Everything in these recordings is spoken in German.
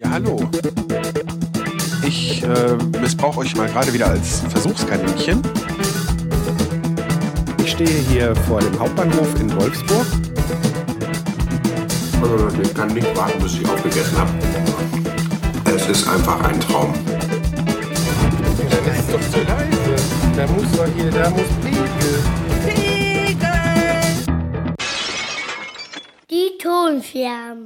Ja, hallo. Ich äh, missbrauche euch mal gerade wieder als Versuchskaninchen. Ich stehe hier vor dem Hauptbahnhof in Wolfsburg. Also, ich kann nicht warten, bis ich aufgegessen habe. Es ist einfach ein Traum. Das ist doch zu leise. Da muss doch hier, da muss Pegel. Die Tonscherben.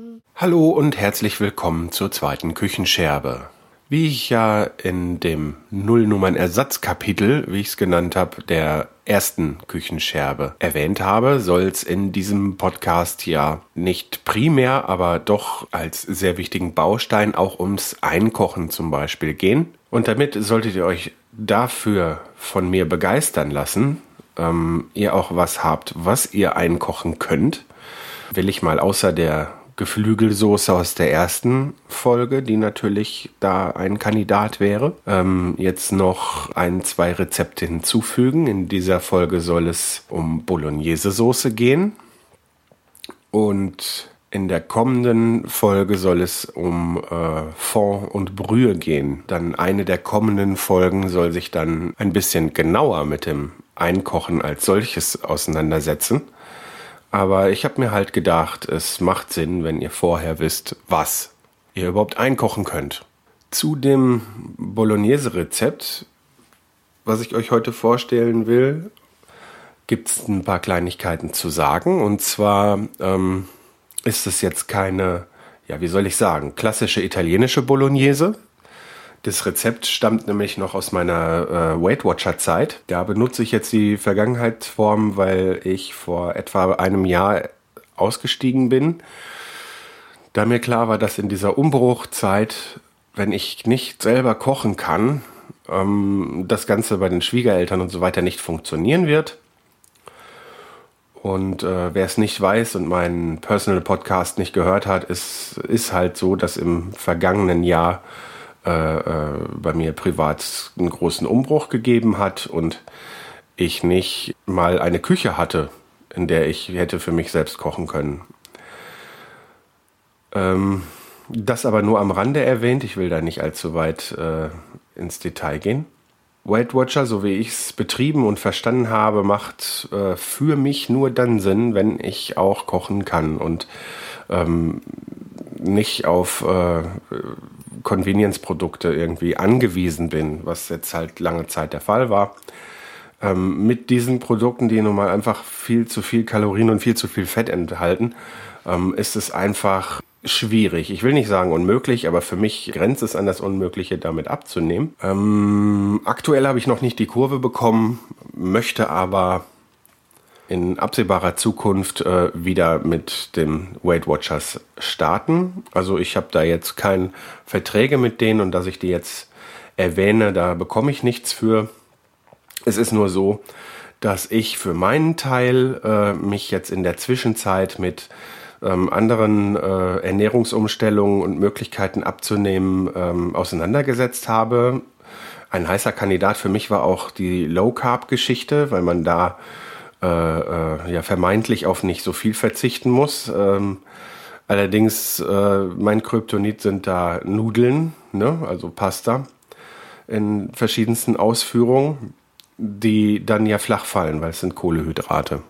Hallo und herzlich willkommen zur zweiten Küchenscherbe. Wie ich ja in dem Nullnummern-Ersatzkapitel, wie ich es genannt habe, der ersten Küchenscherbe erwähnt habe, soll es in diesem Podcast ja nicht primär, aber doch als sehr wichtigen Baustein auch ums Einkochen zum Beispiel gehen. Und damit solltet ihr euch dafür von mir begeistern lassen, ähm, ihr auch was habt, was ihr einkochen könnt, will ich mal außer der Geflügelsoße aus der ersten Folge, die natürlich da ein Kandidat wäre. Ähm, jetzt noch ein, zwei Rezepte hinzufügen. In dieser Folge soll es um Bolognese-Soße gehen. Und in der kommenden Folge soll es um äh, Fond und Brühe gehen. Dann eine der kommenden Folgen soll sich dann ein bisschen genauer mit dem Einkochen als solches auseinandersetzen. Aber ich habe mir halt gedacht, es macht Sinn, wenn ihr vorher wisst, was ihr überhaupt einkochen könnt. Zu dem Bolognese-Rezept, was ich euch heute vorstellen will, gibt es ein paar Kleinigkeiten zu sagen. Und zwar ähm, ist es jetzt keine, ja, wie soll ich sagen, klassische italienische Bolognese, das Rezept stammt nämlich noch aus meiner äh, Weight Watcher Zeit. Da benutze ich jetzt die Vergangenheitsform, weil ich vor etwa einem Jahr ausgestiegen bin. Da mir klar war, dass in dieser Umbruchzeit, wenn ich nicht selber kochen kann, ähm, das Ganze bei den Schwiegereltern und so weiter nicht funktionieren wird. Und äh, wer es nicht weiß und meinen Personal Podcast nicht gehört hat, ist, ist halt so, dass im vergangenen Jahr bei mir privat einen großen Umbruch gegeben hat und ich nicht mal eine Küche hatte, in der ich hätte für mich selbst kochen können. Ähm, das aber nur am Rande erwähnt, ich will da nicht allzu weit äh, ins Detail gehen. Weight Watcher, so wie ich es betrieben und verstanden habe, macht äh, für mich nur dann Sinn, wenn ich auch kochen kann und ähm, nicht auf äh, Convenience-Produkte irgendwie angewiesen bin, was jetzt halt lange Zeit der Fall war. Ähm, mit diesen Produkten, die nun mal einfach viel zu viel Kalorien und viel zu viel Fett enthalten, ähm, ist es einfach schwierig. Ich will nicht sagen unmöglich, aber für mich grenzt es an das Unmögliche, damit abzunehmen. Ähm, aktuell habe ich noch nicht die Kurve bekommen, möchte aber in absehbarer Zukunft äh, wieder mit dem Weight Watchers starten. Also ich habe da jetzt keine Verträge mit denen und dass ich die jetzt erwähne, da bekomme ich nichts für. Es ist nur so, dass ich für meinen Teil äh, mich jetzt in der Zwischenzeit mit ähm, anderen äh, Ernährungsumstellungen und Möglichkeiten abzunehmen ähm, auseinandergesetzt habe. Ein heißer Kandidat für mich war auch die Low Carb Geschichte, weil man da äh, äh, ja vermeintlich auf nicht so viel verzichten muss. Ähm, allerdings äh, mein Kryptonit sind da Nudeln, ne, also Pasta in verschiedensten Ausführungen, die dann ja flach fallen, weil es sind Kohlehydrate.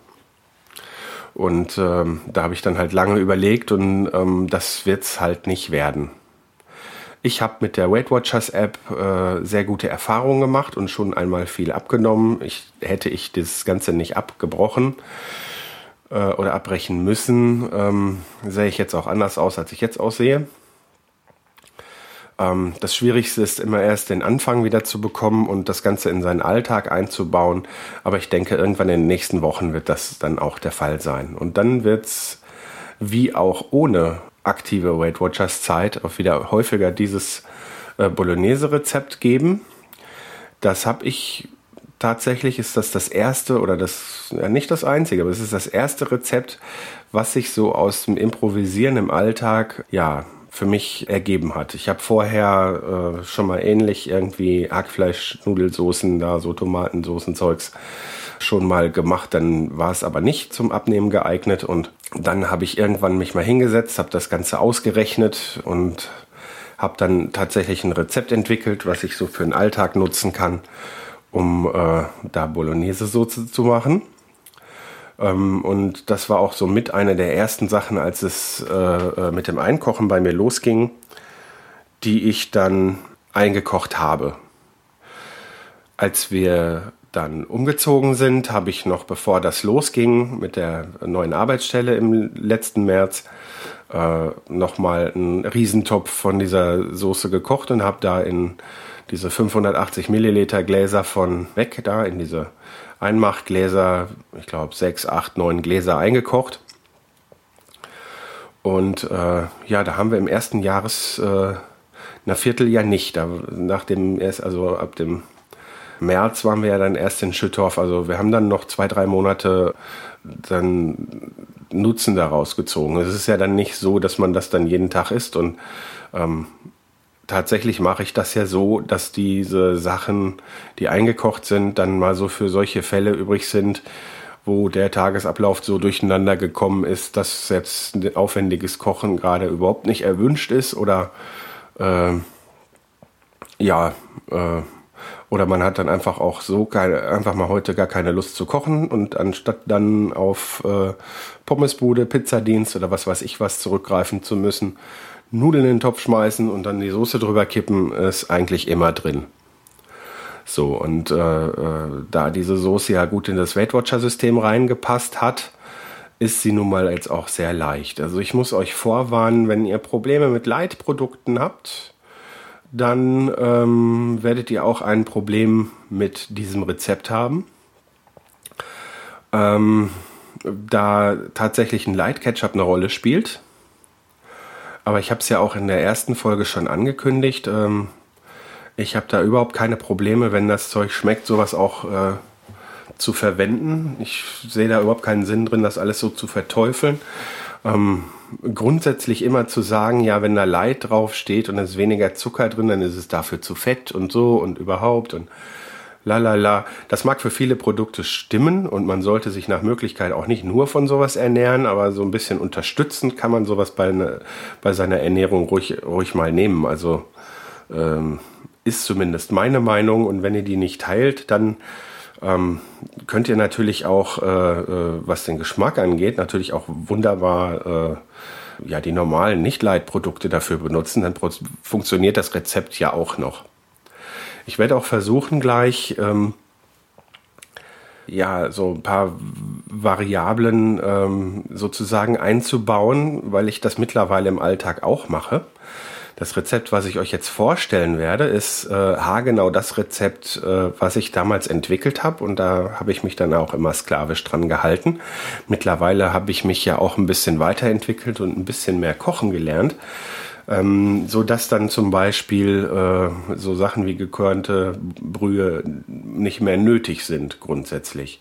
Und ähm, da habe ich dann halt lange überlegt und ähm, das wird's halt nicht werden. Ich habe mit der Weight Watchers App äh, sehr gute Erfahrungen gemacht und schon einmal viel abgenommen. Ich, hätte ich das Ganze nicht abgebrochen äh, oder abbrechen müssen, ähm, sähe ich jetzt auch anders aus, als ich jetzt aussehe. Ähm, das Schwierigste ist immer erst den Anfang wieder zu bekommen und das Ganze in seinen Alltag einzubauen. Aber ich denke, irgendwann in den nächsten Wochen wird das dann auch der Fall sein. Und dann wird's wie auch ohne aktive Weight Watchers Zeit auch wieder häufiger dieses äh, Bolognese-Rezept geben. Das habe ich tatsächlich, ist das das erste oder das, ja nicht das einzige, aber es ist das erste Rezept, was sich so aus dem Improvisieren im Alltag, ja, für mich ergeben hat. Ich habe vorher äh, schon mal ähnlich irgendwie Hackfleisch, Nudelsoßen, da so Tomatensoßen, Zeugs schon mal gemacht, dann war es aber nicht zum Abnehmen geeignet und dann habe ich irgendwann mich mal hingesetzt, habe das Ganze ausgerechnet und Habe dann tatsächlich ein Rezept entwickelt, was ich so für den Alltag nutzen kann, um äh, da Bolognese-Soße zu machen. Ähm, und das war auch so mit einer der ersten Sachen, als es äh, äh, mit dem Einkochen bei mir losging, die ich dann eingekocht habe. Als wir dann umgezogen sind, habe ich noch, bevor das losging mit der neuen Arbeitsstelle im letzten März, äh, nochmal einen Riesentopf von dieser Soße gekocht und habe da in diese 580 Milliliter Gläser von weg, da in diese Einmachgläser, ich glaube sechs, acht, neun Gläser eingekocht. Und äh, ja, da haben wir im ersten Jahres, äh, na Vierteljahr nicht. Da, nach dem also ab dem März waren wir ja dann erst in Schüttorf. Also wir haben dann noch zwei, drei Monate dann Nutzen daraus gezogen. Es ist ja dann nicht so, dass man das dann jeden Tag isst und ähm, tatsächlich mache ich das ja so, dass diese Sachen, die eingekocht sind, dann mal so für solche Fälle übrig sind, wo der Tagesablauf so durcheinander gekommen ist, dass selbst ein aufwendiges Kochen gerade überhaupt nicht erwünscht ist oder äh, ja, äh, oder man hat dann einfach auch so keine, einfach mal heute gar keine Lust zu kochen und anstatt dann auf äh, Pommesbude, Pizzadienst oder was weiß ich was zurückgreifen zu müssen, Nudeln in den Topf schmeißen und dann die Soße drüber kippen, ist eigentlich immer drin. So, und äh, äh, da diese Soße ja gut in das Weight Watcher System reingepasst hat, ist sie nun mal jetzt auch sehr leicht. Also ich muss euch vorwarnen, wenn ihr Probleme mit Leitprodukten habt, dann ähm, werdet ihr auch ein Problem mit diesem Rezept haben. Ähm, da tatsächlich ein Light Ketchup eine Rolle spielt. Aber ich habe es ja auch in der ersten Folge schon angekündigt. Ähm, ich habe da überhaupt keine Probleme, wenn das Zeug schmeckt, sowas auch äh, zu verwenden. Ich sehe da überhaupt keinen Sinn drin, das alles so zu verteufeln. Ähm, grundsätzlich immer zu sagen, ja, wenn da Leid drauf steht und es ist weniger Zucker drin, dann ist es dafür zu fett und so und überhaupt und la la la. Das mag für viele Produkte stimmen und man sollte sich nach Möglichkeit auch nicht nur von sowas ernähren, aber so ein bisschen unterstützend kann man sowas bei, ne, bei seiner Ernährung ruhig, ruhig mal nehmen. Also ähm, ist zumindest meine Meinung und wenn ihr die nicht teilt, dann ähm, könnt ihr natürlich auch, äh, äh, was den Geschmack angeht, natürlich auch wunderbar äh, ja, die normalen Nicht-Leitprodukte dafür benutzen, dann funktioniert das Rezept ja auch noch. Ich werde auch versuchen, gleich ähm, ja, so ein paar Variablen ähm, sozusagen einzubauen, weil ich das mittlerweile im Alltag auch mache. Das Rezept, was ich euch jetzt vorstellen werde, ist äh, haargenau das Rezept, äh, was ich damals entwickelt habe. Und da habe ich mich dann auch immer sklavisch dran gehalten. Mittlerweile habe ich mich ja auch ein bisschen weiterentwickelt und ein bisschen mehr kochen gelernt. Ähm, so dass dann zum Beispiel äh, so Sachen wie gekörnte Brühe nicht mehr nötig sind grundsätzlich.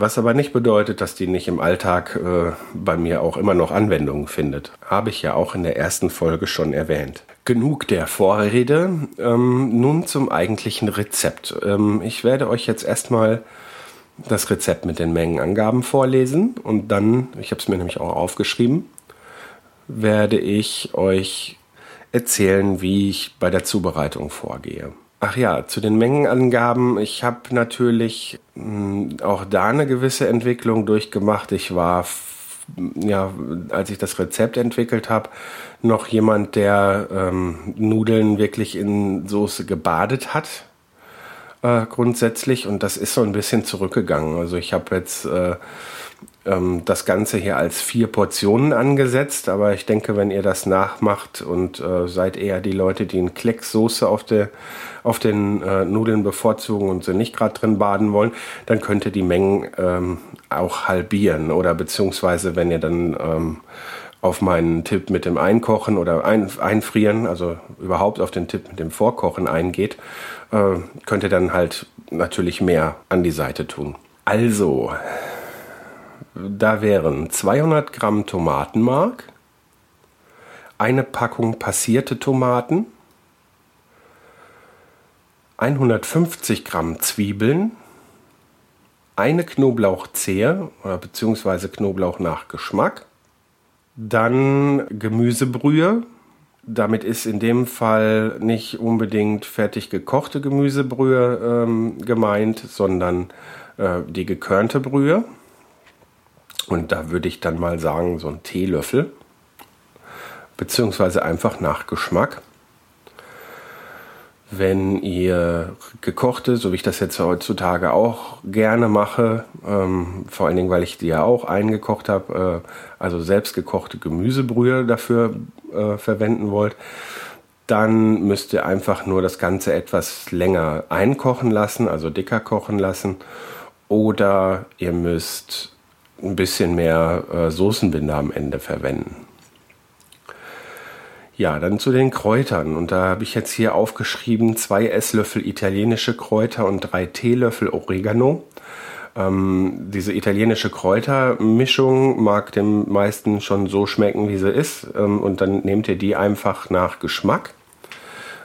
Was aber nicht bedeutet, dass die nicht im Alltag äh, bei mir auch immer noch Anwendung findet. Habe ich ja auch in der ersten Folge schon erwähnt. Genug der Vorrede. Ähm, nun zum eigentlichen Rezept. Ähm, ich werde euch jetzt erstmal das Rezept mit den Mengenangaben vorlesen und dann, ich habe es mir nämlich auch aufgeschrieben, werde ich euch erzählen, wie ich bei der Zubereitung vorgehe. Ach ja, zu den Mengenangaben. Ich habe natürlich mh, hm, auch da eine gewisse Entwicklung durchgemacht. Ich war, ja, als ich das Rezept entwickelt habe, noch jemand, der ähm, Nudeln wirklich in Soße gebadet hat. Äh, grundsätzlich. Und das ist so ein bisschen zurückgegangen. Also ich habe jetzt äh, ähm, das Ganze hier als vier Portionen angesetzt, aber ich denke, wenn ihr das nachmacht und äh, seid eher die Leute, die einen Klecksoße auf, der, auf den äh, Nudeln bevorzugen und sie nicht gerade drin baden wollen, dann könnt ihr die Mengen ähm, auch halbieren oder beziehungsweise wenn ihr dann ähm, auf meinen Tipp mit dem Einkochen oder ein, Einfrieren, also überhaupt auf den Tipp mit dem Vorkochen eingeht, äh, könnt ihr dann halt natürlich mehr an die Seite tun. Also, da wären 200 Gramm Tomatenmark, eine Packung passierte Tomaten, 150 Gramm Zwiebeln, eine Knoblauchzehe bzw. Knoblauch nach Geschmack, dann Gemüsebrühe, damit ist in dem Fall nicht unbedingt fertig gekochte Gemüsebrühe ähm, gemeint, sondern äh, die gekörnte Brühe. Und da würde ich dann mal sagen, so ein Teelöffel, beziehungsweise einfach nach Geschmack. Wenn ihr gekochte, so wie ich das jetzt heutzutage auch gerne mache, ähm, vor allen Dingen, weil ich die ja auch eingekocht habe, äh, also selbst gekochte Gemüsebrühe dafür äh, verwenden wollt, dann müsst ihr einfach nur das Ganze etwas länger einkochen lassen, also dicker kochen lassen. Oder ihr müsst ein bisschen mehr äh, Soßenbinder am Ende verwenden. Ja, dann zu den Kräutern. Und da habe ich jetzt hier aufgeschrieben, zwei Esslöffel italienische Kräuter und drei Teelöffel Oregano. Ähm, diese italienische Kräutermischung mag dem meisten schon so schmecken, wie sie ist. Ähm, und dann nehmt ihr die einfach nach Geschmack.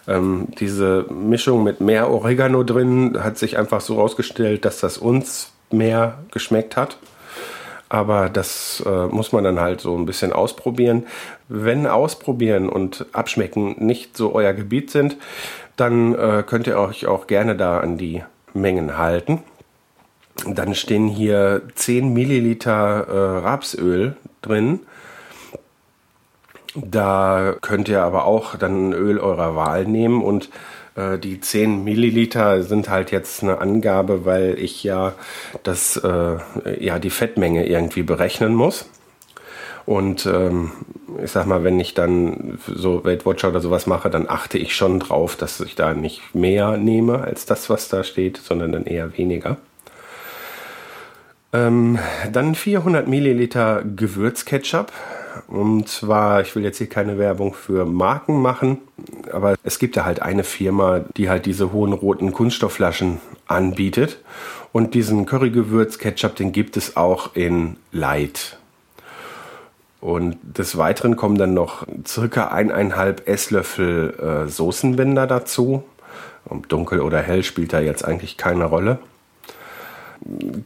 Ähm, diese Mischung mit mehr Oregano drin hat sich einfach so rausgestellt, dass das uns mehr geschmeckt hat aber das äh, muss man dann halt so ein bisschen ausprobieren. Wenn Ausprobieren und Abschmecken nicht so euer Gebiet sind, dann äh, könnt ihr euch auch gerne da an die Mengen halten. Dann stehen hier 10 Milliliter äh, Rapsöl drin. Da könnt ihr aber auch dann Öl eurer Wahl nehmen und äh, die 10 Milliliter sind halt jetzt eine Angabe, weil ich ja das, äh, ja, die Fettmenge irgendwie berechnen muss. Und ähm, ich sag mal, wenn ich dann so Weight Watcher oder sowas mache, dann achte ich schon drauf, dass ich da nicht mehr nehme als das, was da steht, sondern dann eher weniger. Ähm, dann 400 Milliliter Gewürzketchup. Und zwar, ich will jetzt hier keine Werbung für Marken machen, aber es gibt ja halt eine Firma, die halt diese hohen roten Kunststoffflaschen anbietet. Und diesen Currygewürz-Ketchup, den gibt es auch in Light. Und des Weiteren kommen dann noch circa eineinhalb Esslöffel äh, Soßenbinder dazu. Und dunkel oder hell spielt da jetzt eigentlich keine Rolle.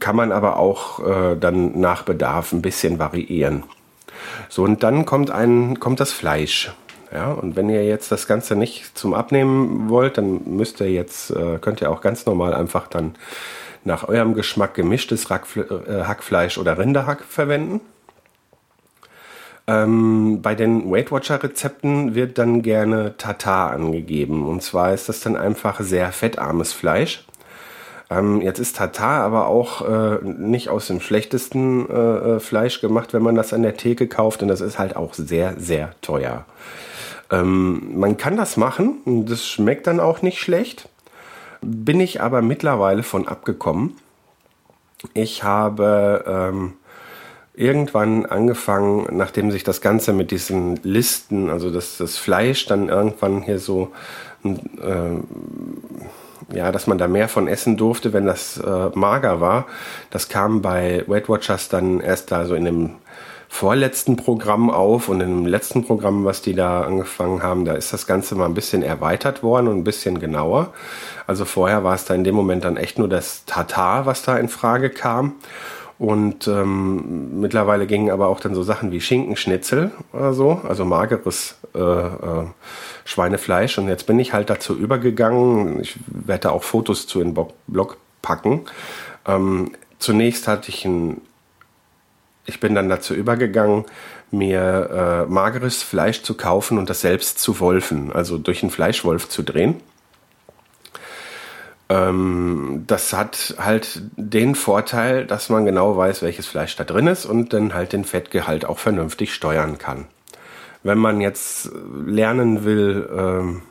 Kann man aber auch äh, dann nach Bedarf ein bisschen variieren. So, und dann kommt, ein, kommt das Fleisch. Ja, und wenn ihr jetzt das Ganze nicht zum Abnehmen wollt, dann müsst ihr jetzt, äh, könnt ihr auch ganz normal einfach dann nach eurem Geschmack gemischtes äh, Hackfleisch oder Rinderhack verwenden. Ähm, bei den Weight Watcher Rezepten wird dann gerne Tatar angegeben. Und zwar ist das dann einfach sehr fettarmes Fleisch. Ähm, jetzt ist Tatar aber auch äh, nicht aus dem schlechtesten äh, äh, Fleisch gemacht, wenn man das an der Theke kauft. Und das ist halt auch sehr, sehr teuer. Ähm, man kann das machen. Das schmeckt dann auch nicht schlecht. Bin ich aber mittlerweile von abgekommen. Ich habe ähm, irgendwann angefangen, nachdem sich das Ganze mit diesen Listen, also das, das Fleisch dann irgendwann hier so äh, ja, dass man da mehr von essen durfte, wenn das äh, mager war. Das kam bei Weight Watchers dann erst da so in dem vorletzten Programm auf und im letzten Programm, was die da angefangen haben, da ist das Ganze mal ein bisschen erweitert worden und ein bisschen genauer. Also vorher war es da in dem Moment dann echt nur das Tatar, was da in Frage kam. Und ähm, mittlerweile gingen aber auch dann so Sachen wie Schinkenschnitzel oder so, also mageres äh, äh, Schweinefleisch. Und jetzt bin ich halt dazu übergegangen. Ich werde da auch Fotos zu in Blog packen. Ähm, zunächst hatte ich ein, ich bin dann dazu übergegangen, mir äh, mageres Fleisch zu kaufen und das selbst zu wolfen, also durch einen Fleischwolf zu drehen. Ähm, das hat halt den Vorteil, dass man genau weiß, welches Fleisch da drin ist und dann halt den Fettgehalt auch vernünftig steuern kann. Wenn man jetzt lernen will, ähm,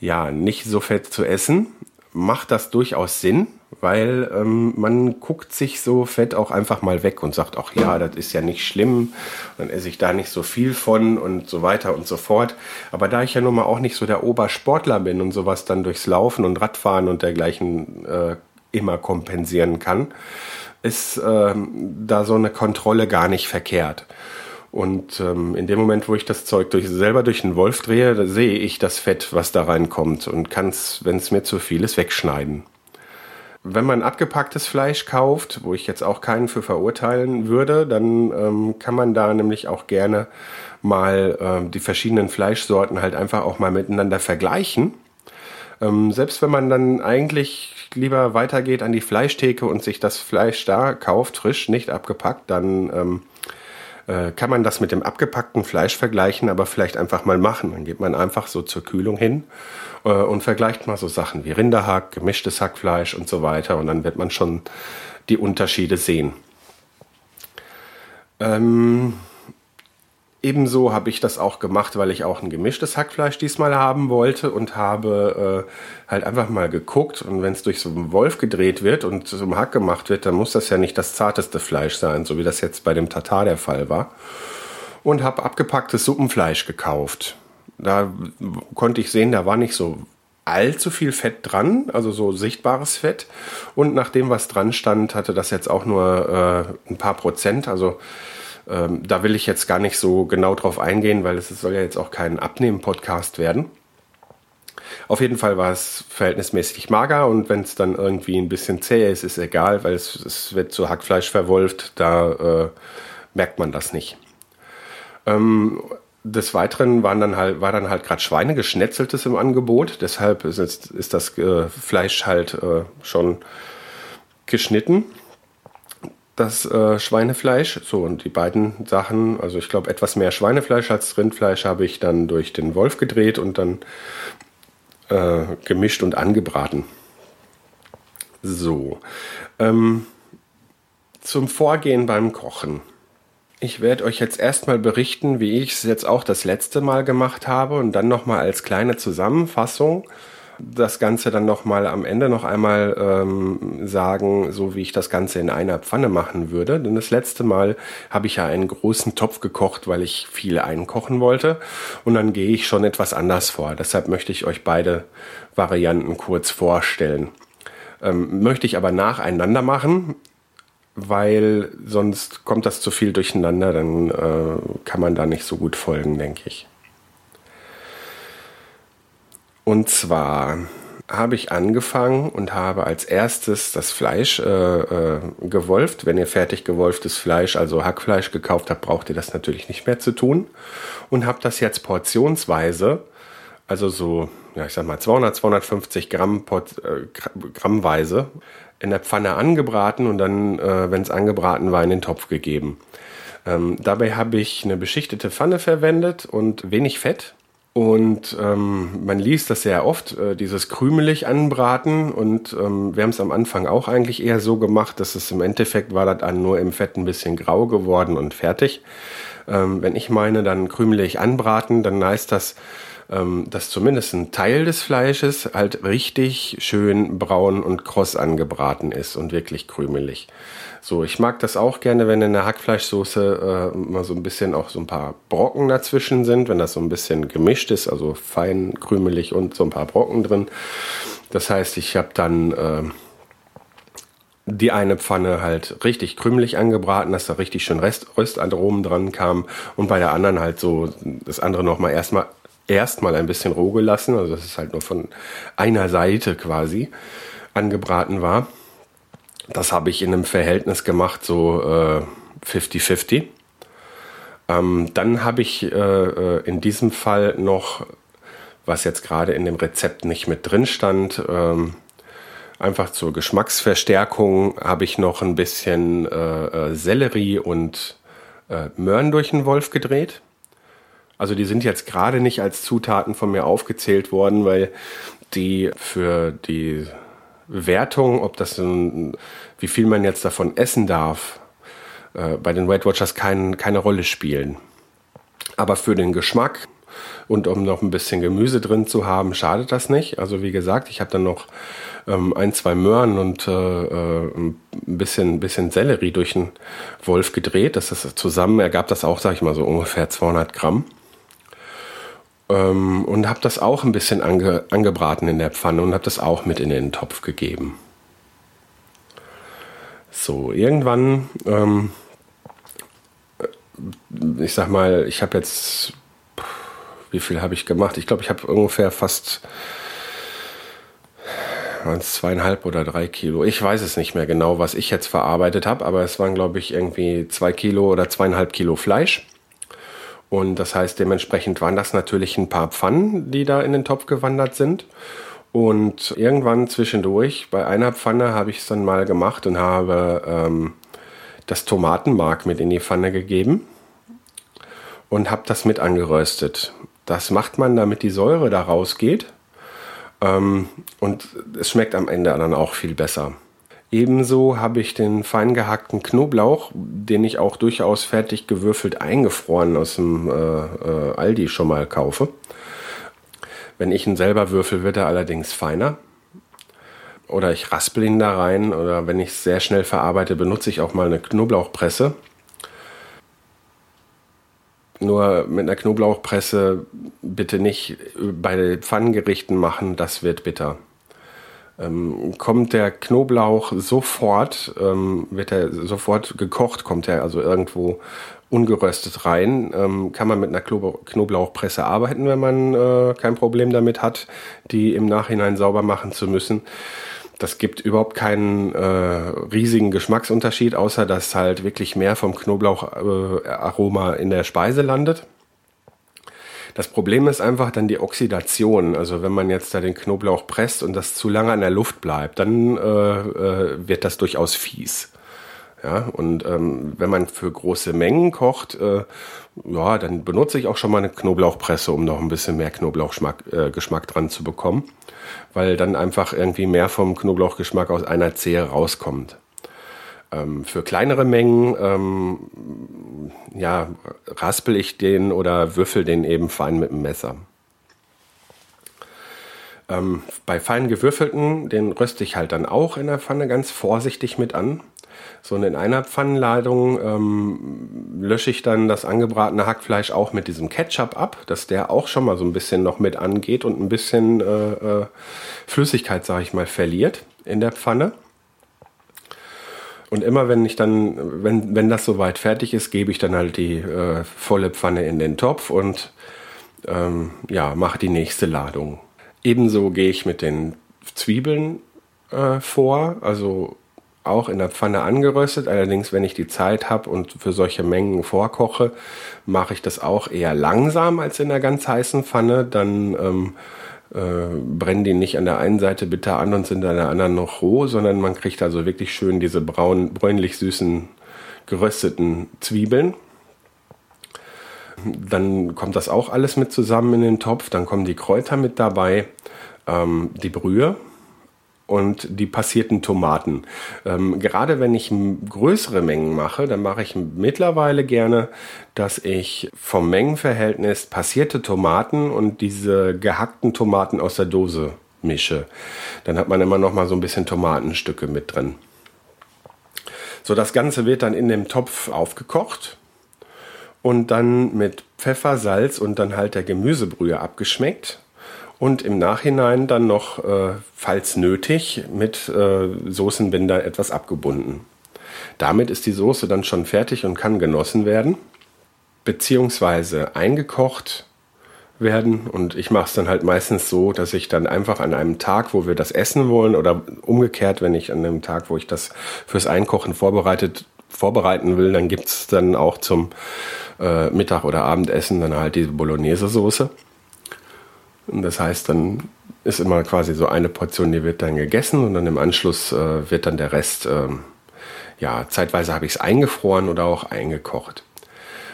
ja, nicht so fett zu essen, macht das durchaus Sinn, weil ähm, man guckt sich so fett auch einfach mal weg und sagt, ach ja, das ist ja nicht schlimm, dann esse ich da nicht so viel von und so weiter und so fort. Aber da ich ja nun mal auch nicht so der Obersportler bin und sowas dann durchs Laufen und Radfahren und dergleichen äh, immer kompensieren kann, ist äh, da so eine Kontrolle gar nicht verkehrt. Und ähm, in dem Moment, wo ich das Zeug durch, selber durch den Wolf drehe, sehe ich das Fett, was da reinkommt und kann es, wenn es mir zu viel ist, wegschneiden. Wenn man abgepacktes Fleisch kauft, wo ich jetzt auch keinen für verurteilen würde, dann ähm, kann man da nämlich auch gerne mal ähm, die verschiedenen Fleischsorten halt einfach auch mal miteinander vergleichen. Ähm, selbst wenn man dann eigentlich lieber weitergeht an die Fleischtheke und sich das Fleisch da kauft, frisch, nicht abgepackt, dann ähm, äh, kann man das mit dem abgepackten Fleisch vergleichen, aber vielleicht einfach mal machen. Dann geht man einfach so zur Kühlung hin äh, und vergleicht mal so Sachen wie Rinderhack, gemischtes Hackfleisch und so weiter und dann wird man schon die Unterschiede sehen. Ähm, Ebenso habe ich das auch gemacht, weil ich auch ein gemischtes Hackfleisch diesmal haben wollte und habe äh, halt einfach mal geguckt. Und wenn es durch so einen Wolf gedreht wird und ein Hack gemacht wird, dann muss das ja nicht das zarteste Fleisch sein, so wie das jetzt bei dem Tatar der Fall war. Und habe abgepacktes Suppenfleisch gekauft. Da konnte ich sehen, da war nicht so allzu viel Fett dran, also so sichtbares Fett. Und nach dem, was dran stand, hatte das jetzt auch nur äh, ein paar Prozent. Also ähm, da will ich jetzt gar nicht so genau drauf eingehen, weil es soll ja jetzt auch kein Abnehmen-Podcast werden. Auf jeden Fall war es verhältnismäßig mager und wenn es dann irgendwie ein bisschen zäh ist, ist egal, weil es, es wird zu Hackfleisch verwolft, da äh, merkt man das nicht. Ähm, des Weiteren waren dann halt, war dann halt gerade Schweinegeschnetzeltes im Angebot, deshalb ist, ist das äh, Fleisch halt äh, schon geschnitten das äh, Schweinefleisch. So, und die beiden Sachen, also ich glaube, etwas mehr Schweinefleisch als Rindfleisch habe ich dann durch den Wolf gedreht und dann äh, gemischt und angebraten. So. Ähm, zum Vorgehen beim Kochen. Ich werde euch jetzt erstmal berichten, wie ich es jetzt auch das letzte Mal gemacht habe und dann nochmal als kleine Zusammenfassung das Ganze dann nochmal am Ende noch einmal ähm, sagen, so wie ich das Ganze in einer Pfanne machen würde. Denn das letzte Mal habe ich ja einen großen Topf gekocht, weil ich viel einkochen wollte. Und dann gehe ich schon etwas anders vor. Deshalb möchte ich euch beide Varianten kurz vorstellen. Ähm, möchte ich aber nacheinander machen, weil sonst kommt das zu viel durcheinander, dann äh, kann man da nicht so gut folgen, denke ich. Und zwar habe ich angefangen und habe als erstes das Fleisch äh, äh, gewolft. Wenn ihr fertig gewolftes Fleisch, also Hackfleisch gekauft habt, braucht ihr das natürlich nicht mehr zu tun. Und habe das jetzt portionsweise, also so, ja, ich sag mal 200, 250 Gramm Port, äh, Grammweise in der Pfanne angebraten und dann, äh, wenn es angebraten war, in den Topf gegeben. Ähm, dabei habe ich eine beschichtete Pfanne verwendet und wenig Fett und ähm, man liest das sehr oft, äh, dieses krümelig anbraten. Und ähm, wir haben es am Anfang auch eigentlich eher so gemacht, dass es im Endeffekt war das dann nur im Fett ein bisschen grau geworden und fertig. Ähm, wenn ich meine, dann krümelig anbraten, dann heißt das, dass zumindest ein Teil des Fleisches halt richtig schön braun und kross angebraten ist und wirklich krümelig. So, ich mag das auch gerne, wenn in der Hackfleischsoße äh, mal so ein bisschen auch so ein paar Brocken dazwischen sind, wenn das so ein bisschen gemischt ist, also fein, krümelig und so ein paar Brocken drin. Das heißt, ich habe dann äh, die eine Pfanne halt richtig krümelig angebraten, dass da richtig schön Rest, Röstaromen dran kam und bei der anderen halt so das andere nochmal erstmal erstmal ein bisschen roh gelassen, also dass es halt nur von einer Seite quasi angebraten war. Das habe ich in einem Verhältnis gemacht, so 50-50. Äh, ähm, dann habe ich äh, äh, in diesem Fall noch, was jetzt gerade in dem Rezept nicht mit drin stand, ähm, einfach zur Geschmacksverstärkung habe ich noch ein bisschen äh, äh Sellerie und äh, Möhren durch den Wolf gedreht. Also die sind jetzt gerade nicht als Zutaten von mir aufgezählt worden, weil die für die Wertung, ob das ein, wie viel man jetzt davon essen darf, äh, bei den Weight Watchers kein, keine Rolle spielen. Aber für den Geschmack und um noch ein bisschen Gemüse drin zu haben, schadet das nicht. Also wie gesagt, ich habe dann noch ähm, ein, zwei Möhren und äh, äh, ein bisschen, bisschen Sellerie durch den Wolf gedreht. Das ist zusammen ergab das auch, sage ich mal, so ungefähr 200 Gramm. Ähm, und habe das auch ein bisschen ange, angebraten in der Pfanne und habe das auch mit in den Topf gegeben. So, irgendwann, ähm, äh, ich sag mal, ich habe jetzt, wie viel habe ich gemacht? Ich glaube, ich habe ungefähr fast waren es zweieinhalb oder drei Kilo. Ich weiß es nicht mehr genau, was ich jetzt verarbeitet habe, aber es waren, glaube ich, irgendwie zwei Kilo oder zweieinhalb Kilo Fleisch. Und das heißt, dementsprechend waren das natürlich ein paar Pfannen, die da in den Topf gewandert sind. Und irgendwann zwischendurch, bei einer Pfanne, habe ich es dann mal gemacht und habe ähm, das Tomatenmark mit in die Pfanne gegeben und habe das mit angeröstet. Das macht man, damit die Säure da rausgeht. Ähm, und es schmeckt am Ende dann auch viel besser. Ebenso habe ich den fein gehackten Knoblauch, den ich auch durchaus fertig gewürfelt eingefroren aus dem äh, äh, Aldi schon mal kaufe. Wenn ich ihn selber würfel, wird er allerdings feiner. Oder ich raspel ihn da rein. Oder wenn ich es sehr schnell verarbeite, benutze ich auch mal eine Knoblauchpresse. Nur mit einer Knoblauchpresse bitte nicht bei Pfannengerichten machen, das wird bitter. Ähm, kommt der Knoblauch sofort, ähm, wird er sofort gekocht, kommt er also irgendwo ungeröstet rein, ähm, kann man mit einer Knoblauchpresse arbeiten, wenn man äh, kein Problem damit hat, die im Nachhinein sauber machen zu müssen. Das gibt überhaupt keinen äh, riesigen Geschmacksunterschied, außer dass halt wirklich mehr vom Knoblaucharoma äh, in der Speise landet. Das Problem ist einfach dann die Oxidation. Also wenn man jetzt da den Knoblauch presst und das zu lange an der Luft bleibt, dann äh, äh, wird das durchaus fies. Ja, und ähm, wenn man für große Mengen kocht, äh, ja, dann benutze ich auch schon mal eine Knoblauchpresse, um noch ein bisschen mehr Knoblauchgeschmack äh, dran zu bekommen, weil dann einfach irgendwie mehr vom Knoblauchgeschmack aus einer Zehe rauskommt. Ähm, für kleinere Mengen, ähm, ja, raspel ich den oder würfel den eben fein mit dem Messer. Ähm, bei fein gewürfelten, den röste ich halt dann auch in der Pfanne ganz vorsichtig mit an. So und in einer Pfannenladung ähm, lösche ich dann das angebratene Hackfleisch auch mit diesem Ketchup ab, dass der auch schon mal so ein bisschen noch mit angeht und ein bisschen äh, äh, Flüssigkeit, sage ich mal, verliert in der Pfanne. Und immer wenn ich dann, wenn, wenn das soweit fertig ist, gebe ich dann halt die äh, volle Pfanne in den Topf und ähm, ja, mache die nächste Ladung. Ebenso gehe ich mit den Zwiebeln äh, vor, also auch in der Pfanne angeröstet. Allerdings, wenn ich die Zeit habe und für solche Mengen vorkoche, mache ich das auch eher langsam als in der ganz heißen Pfanne. Dann ähm, äh, brennen die nicht an der einen Seite bitter an und sind an der anderen noch roh, sondern man kriegt also wirklich schön diese braun, bräunlich süßen gerösteten Zwiebeln. Dann kommt das auch alles mit zusammen in den Topf. Dann kommen die Kräuter mit dabei, ähm, die Brühe, und die passierten Tomaten. Ähm, gerade wenn ich größere Mengen mache, dann mache ich mittlerweile gerne, dass ich vom Mengenverhältnis passierte Tomaten und diese gehackten Tomaten aus der Dose mische. Dann hat man immer noch mal so ein bisschen Tomatenstücke mit drin. So, das Ganze wird dann in dem Topf aufgekocht und dann mit Pfeffer, Salz und dann halt der Gemüsebrühe abgeschmeckt und im Nachhinein dann noch, äh, falls nötig, mit äh, Soßenbinder etwas abgebunden. Damit ist die Soße dann schon fertig und kann genossen werden, beziehungsweise eingekocht werden. Und ich mache es dann halt meistens so, dass ich dann einfach an einem Tag, wo wir das essen wollen, oder umgekehrt, wenn ich an einem Tag, wo ich das fürs Einkochen vorbereitet vorbereiten will, dann gibt es dann auch zum äh, Mittag- oder Abendessen dann halt diese Bolognese-Soße. Und das heißt, dann ist immer quasi so eine Portion, die wird dann gegessen und dann im Anschluss äh, wird dann der Rest, äh, ja, zeitweise habe ich es eingefroren oder auch eingekocht.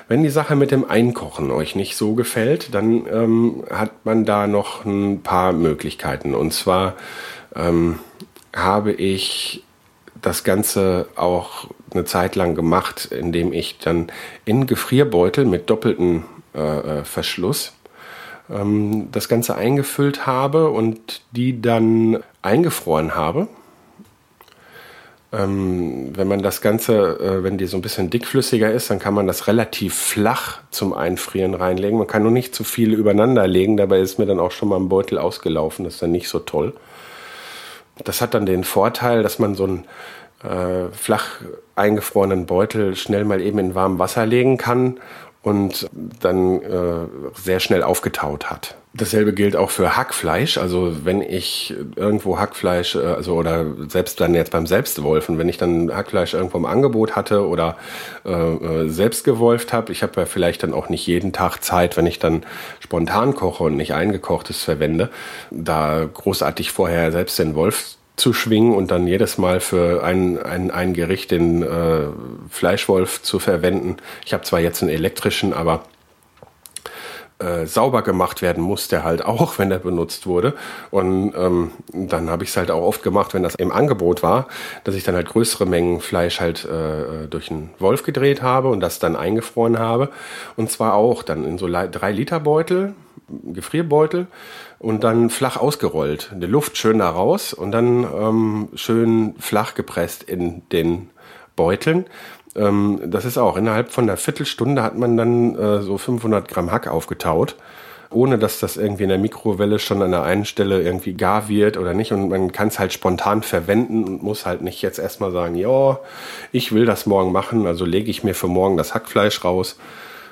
Wenn die Sache mit dem Einkochen euch nicht so gefällt, dann ähm, hat man da noch ein paar Möglichkeiten. Und zwar ähm, habe ich das Ganze auch eine Zeit lang gemacht, indem ich dann in Gefrierbeutel mit doppeltem äh, äh Verschluss ähm, das Ganze eingefüllt habe und die dann eingefroren habe. Ähm, wenn man das Ganze, äh, wenn die so ein bisschen dickflüssiger ist, dann kann man das relativ flach zum Einfrieren reinlegen. Man kann nur nicht zu viel übereinander legen, dabei ist mir dann auch schon mal ein Beutel ausgelaufen, das ist dann nicht so toll. Das hat dann den Vorteil, dass man so einen äh, flach eingefrorenen Beutel schnell mal eben in warmem Wasser legen kann und dann äh, sehr schnell aufgetaut hat. Dasselbe gilt auch für Hackfleisch. Also wenn ich irgendwo Hackfleisch, äh, also oder selbst dann jetzt beim Selbstwolfen, wenn ich dann Hackfleisch irgendwo im Angebot hatte oder äh, äh selbst gewolft habe, ich habe ja vielleicht dann auch nicht jeden Tag Zeit, wenn ich dann spontan koche und nicht eingekochtes verwende, da großartig vorher selbst den Wolf zu schwingen und dann jedes Mal für ein, ein, ein Gericht den äh, Fleischwolf zu verwenden. Ich habe zwar jetzt einen elektrischen, aber äh, sauber gemacht werden muss der halt auch, wenn der benutzt wurde. Und ähm, dann habe ich es halt auch oft gemacht, wenn das im Angebot war, dass ich dann halt größere Mengen Fleisch halt äh, durch einen Wolf gedreht habe und das dann eingefroren habe. Und zwar auch dann in so drei Liter Beutel, Gefrierbeutel und dann flach ausgerollt. Die Luft schön da raus und dann ähm, schön flach gepresst in den Beuteln ähm, das ist auch, innerhalb von einer Viertelstunde hat man dann äh, so 500 Gramm Hack aufgetaut, ohne dass das irgendwie in der Mikrowelle schon an der einen Stelle irgendwie gar wird oder nicht. Und man kann es halt spontan verwenden und muss halt nicht jetzt erstmal sagen, ja, ich will das morgen machen, also lege ich mir für morgen das Hackfleisch raus.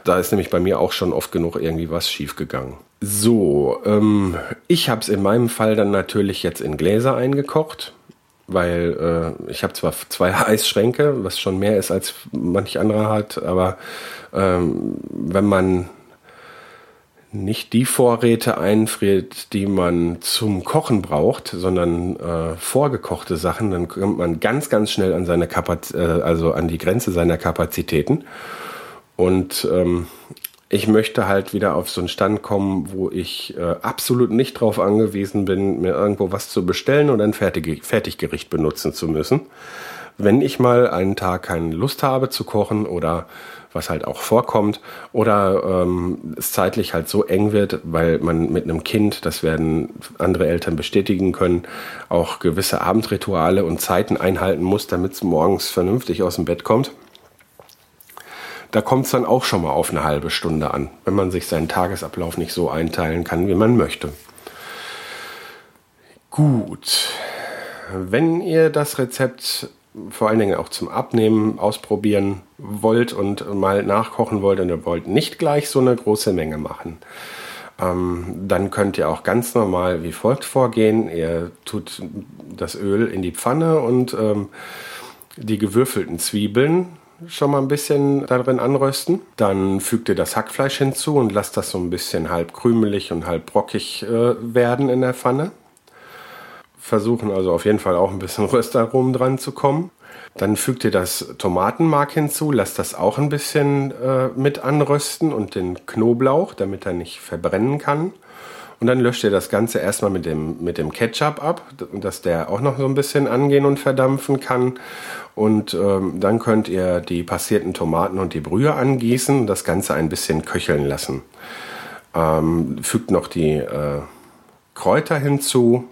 Da ist nämlich bei mir auch schon oft genug irgendwie was schiefgegangen. So, ähm, ich habe es in meinem Fall dann natürlich jetzt in Gläser eingekocht weil äh, ich habe zwar zwei Eisschränke, was schon mehr ist als manch anderer hat, aber ähm, wenn man nicht die Vorräte einfriert, die man zum Kochen braucht, sondern äh, vorgekochte Sachen, dann kommt man ganz, ganz schnell an seine Kapaz äh, also an die Grenze seiner Kapazitäten. Und ähm, ich möchte halt wieder auf so einen Stand kommen, wo ich äh, absolut nicht darauf angewiesen bin, mir irgendwo was zu bestellen oder ein Fertig Fertiggericht benutzen zu müssen. Wenn ich mal einen Tag keine Lust habe zu kochen oder was halt auch vorkommt oder ähm, es zeitlich halt so eng wird, weil man mit einem Kind, das werden andere Eltern bestätigen können, auch gewisse Abendrituale und Zeiten einhalten muss, damit es morgens vernünftig aus dem Bett kommt da kommt es dann auch schon mal auf eine halbe Stunde an, wenn man sich seinen Tagesablauf nicht so einteilen kann, wie man möchte. Gut, wenn ihr das Rezept vor allen Dingen auch zum Abnehmen ausprobieren wollt und mal nachkochen wollt und ihr wollt nicht gleich so eine große Menge machen, ähm, dann könnt ihr auch ganz normal wie folgt vorgehen. Ihr tut das Öl in die Pfanne und ähm, die gewürfelten Zwiebeln schon mal ein bisschen darin anrösten. Dann fügt ihr das Hackfleisch hinzu und lasst das so ein bisschen halb krümelig und halb brockig äh, werden in der Pfanne. Versuchen also auf jeden Fall auch ein bisschen Röstaromen dran zu kommen. Dann fügt ihr das Tomatenmark hinzu, lasst das auch ein bisschen äh, mit anrösten und den Knoblauch, damit er nicht verbrennen kann. Und dann löscht ihr das Ganze erstmal mit dem, mit dem Ketchup ab, dass der auch noch so ein bisschen angehen und verdampfen kann. Und ähm, dann könnt ihr die passierten Tomaten und die Brühe angießen das Ganze ein bisschen köcheln lassen. Ähm, fügt noch die äh, Kräuter hinzu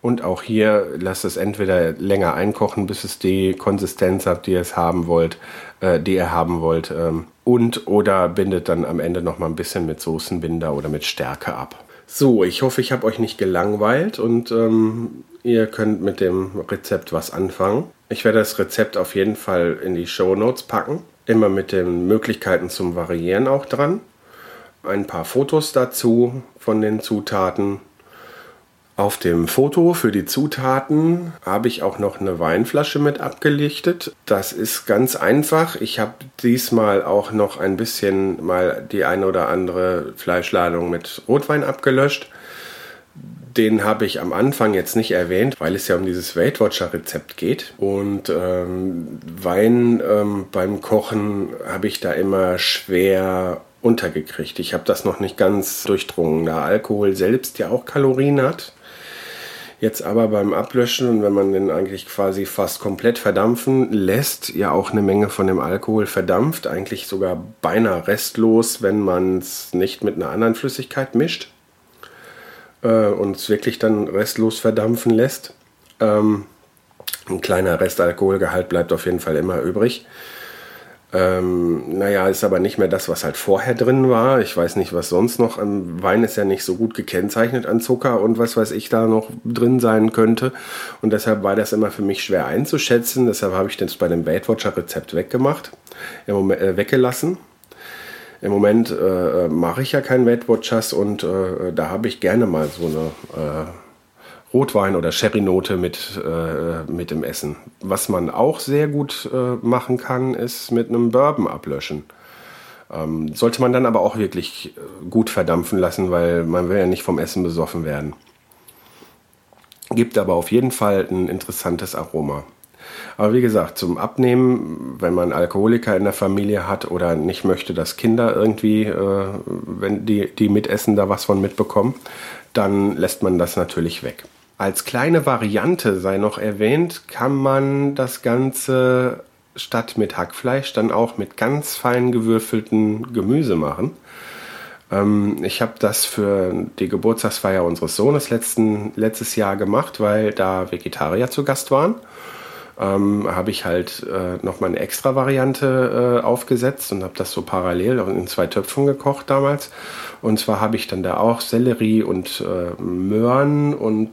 und auch hier lasst es entweder länger einkochen, bis es die Konsistenz hat, die ihr es haben wollt, äh, die ihr haben wollt, ähm, und oder bindet dann am Ende noch mal ein bisschen mit Soßenbinder oder mit Stärke ab. So, ich hoffe, ich habe euch nicht gelangweilt und ähm, ihr könnt mit dem Rezept was anfangen. Ich werde das Rezept auf jeden Fall in die Show Notes packen. Immer mit den Möglichkeiten zum Variieren auch dran. Ein paar Fotos dazu von den Zutaten auf dem Foto für die Zutaten habe ich auch noch eine Weinflasche mit abgelichtet. Das ist ganz einfach. Ich habe diesmal auch noch ein bisschen mal die eine oder andere Fleischladung mit Rotwein abgelöscht. Den habe ich am Anfang jetzt nicht erwähnt, weil es ja um dieses Weight Watcher Rezept geht. Und ähm, Wein ähm, beim Kochen habe ich da immer schwer untergekriegt. Ich habe das noch nicht ganz durchdrungen, da Alkohol selbst ja auch Kalorien hat. Jetzt aber beim Ablöschen und wenn man den eigentlich quasi fast komplett verdampfen lässt, ja auch eine Menge von dem Alkohol verdampft, eigentlich sogar beinahe restlos, wenn man es nicht mit einer anderen Flüssigkeit mischt äh, und es wirklich dann restlos verdampfen lässt. Ähm, ein kleiner Restalkoholgehalt bleibt auf jeden Fall immer übrig. Ähm, naja, ist aber nicht mehr das, was halt vorher drin war. Ich weiß nicht, was sonst noch. Wein ist ja nicht so gut gekennzeichnet an Zucker und was weiß ich da noch drin sein könnte. Und deshalb war das immer für mich schwer einzuschätzen. Deshalb habe ich das bei dem Weight Watcher Rezept weggemacht, äh, weggelassen. Im Moment äh, mache ich ja keinen Weight und äh, da habe ich gerne mal so eine äh, Rotwein- oder Sherry-Note mit, äh, mit dem Essen. Was man auch sehr gut äh, machen kann, ist mit einem Bourbon ablöschen. Ähm, sollte man dann aber auch wirklich äh, gut verdampfen lassen, weil man will ja nicht vom Essen besoffen werden. Gibt aber auf jeden Fall ein interessantes Aroma. Aber wie gesagt, zum Abnehmen, wenn man Alkoholiker in der Familie hat oder nicht möchte, dass Kinder irgendwie, äh, wenn die, die mitessen, da was von mitbekommen, dann lässt man das natürlich weg. Als kleine Variante sei noch erwähnt, kann man das Ganze statt mit Hackfleisch dann auch mit ganz fein gewürfelten Gemüse machen. Ähm, ich habe das für die Geburtstagsfeier unseres Sohnes letzten, letztes Jahr gemacht, weil da Vegetarier zu Gast waren ähm, habe ich halt äh, nochmal eine extra Variante äh, aufgesetzt und habe das so parallel in zwei Töpfen gekocht damals. Und zwar habe ich dann da auch Sellerie und äh, Möhren und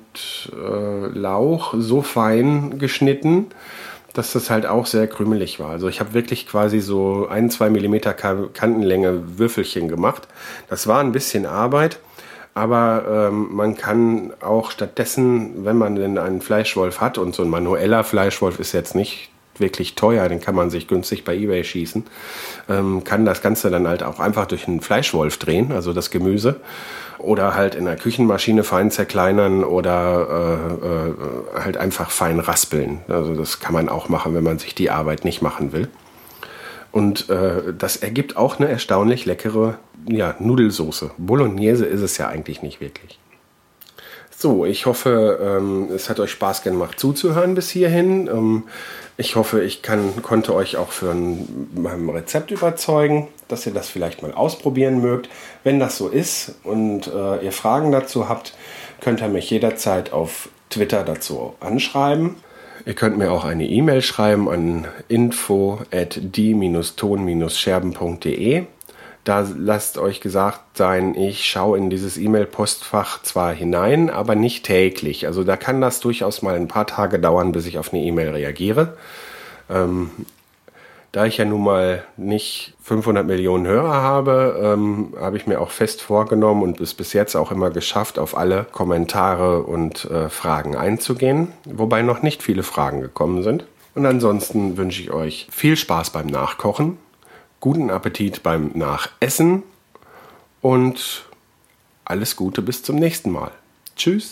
äh, Lauch so fein geschnitten, dass das halt auch sehr krümelig war. Also ich habe wirklich quasi so ein, zwei Millimeter Kantenlänge Würfelchen gemacht. Das war ein bisschen Arbeit. Aber ähm, man kann auch stattdessen, wenn man denn einen Fleischwolf hat, und so ein manueller Fleischwolf ist jetzt nicht wirklich teuer, den kann man sich günstig bei eBay schießen, ähm, kann das Ganze dann halt auch einfach durch einen Fleischwolf drehen, also das Gemüse, oder halt in der Küchenmaschine fein zerkleinern oder äh, äh, halt einfach fein raspeln. Also das kann man auch machen, wenn man sich die Arbeit nicht machen will. Und äh, das ergibt auch eine erstaunlich leckere ja, Nudelsoße. Bolognese ist es ja eigentlich nicht wirklich. So, ich hoffe, ähm, es hat euch Spaß gemacht zuzuhören bis hierhin. Ähm, ich hoffe, ich kann, konnte euch auch für ein, mein Rezept überzeugen, dass ihr das vielleicht mal ausprobieren mögt. Wenn das so ist und äh, ihr Fragen dazu habt, könnt ihr mich jederzeit auf Twitter dazu anschreiben. Ihr könnt mir auch eine E-Mail schreiben an info at die-ton-scherben.de. Da lasst euch gesagt sein, ich schaue in dieses E-Mail-Postfach zwar hinein, aber nicht täglich. Also da kann das durchaus mal ein paar Tage dauern, bis ich auf eine E-Mail reagiere. Ähm, da ich ja nun mal nicht 500 Millionen Hörer habe, ähm, habe ich mir auch fest vorgenommen und es bis jetzt auch immer geschafft, auf alle Kommentare und äh, Fragen einzugehen, wobei noch nicht viele Fragen gekommen sind. Und ansonsten wünsche ich euch viel Spaß beim Nachkochen, guten Appetit beim Nachessen und alles Gute bis zum nächsten Mal. Tschüss.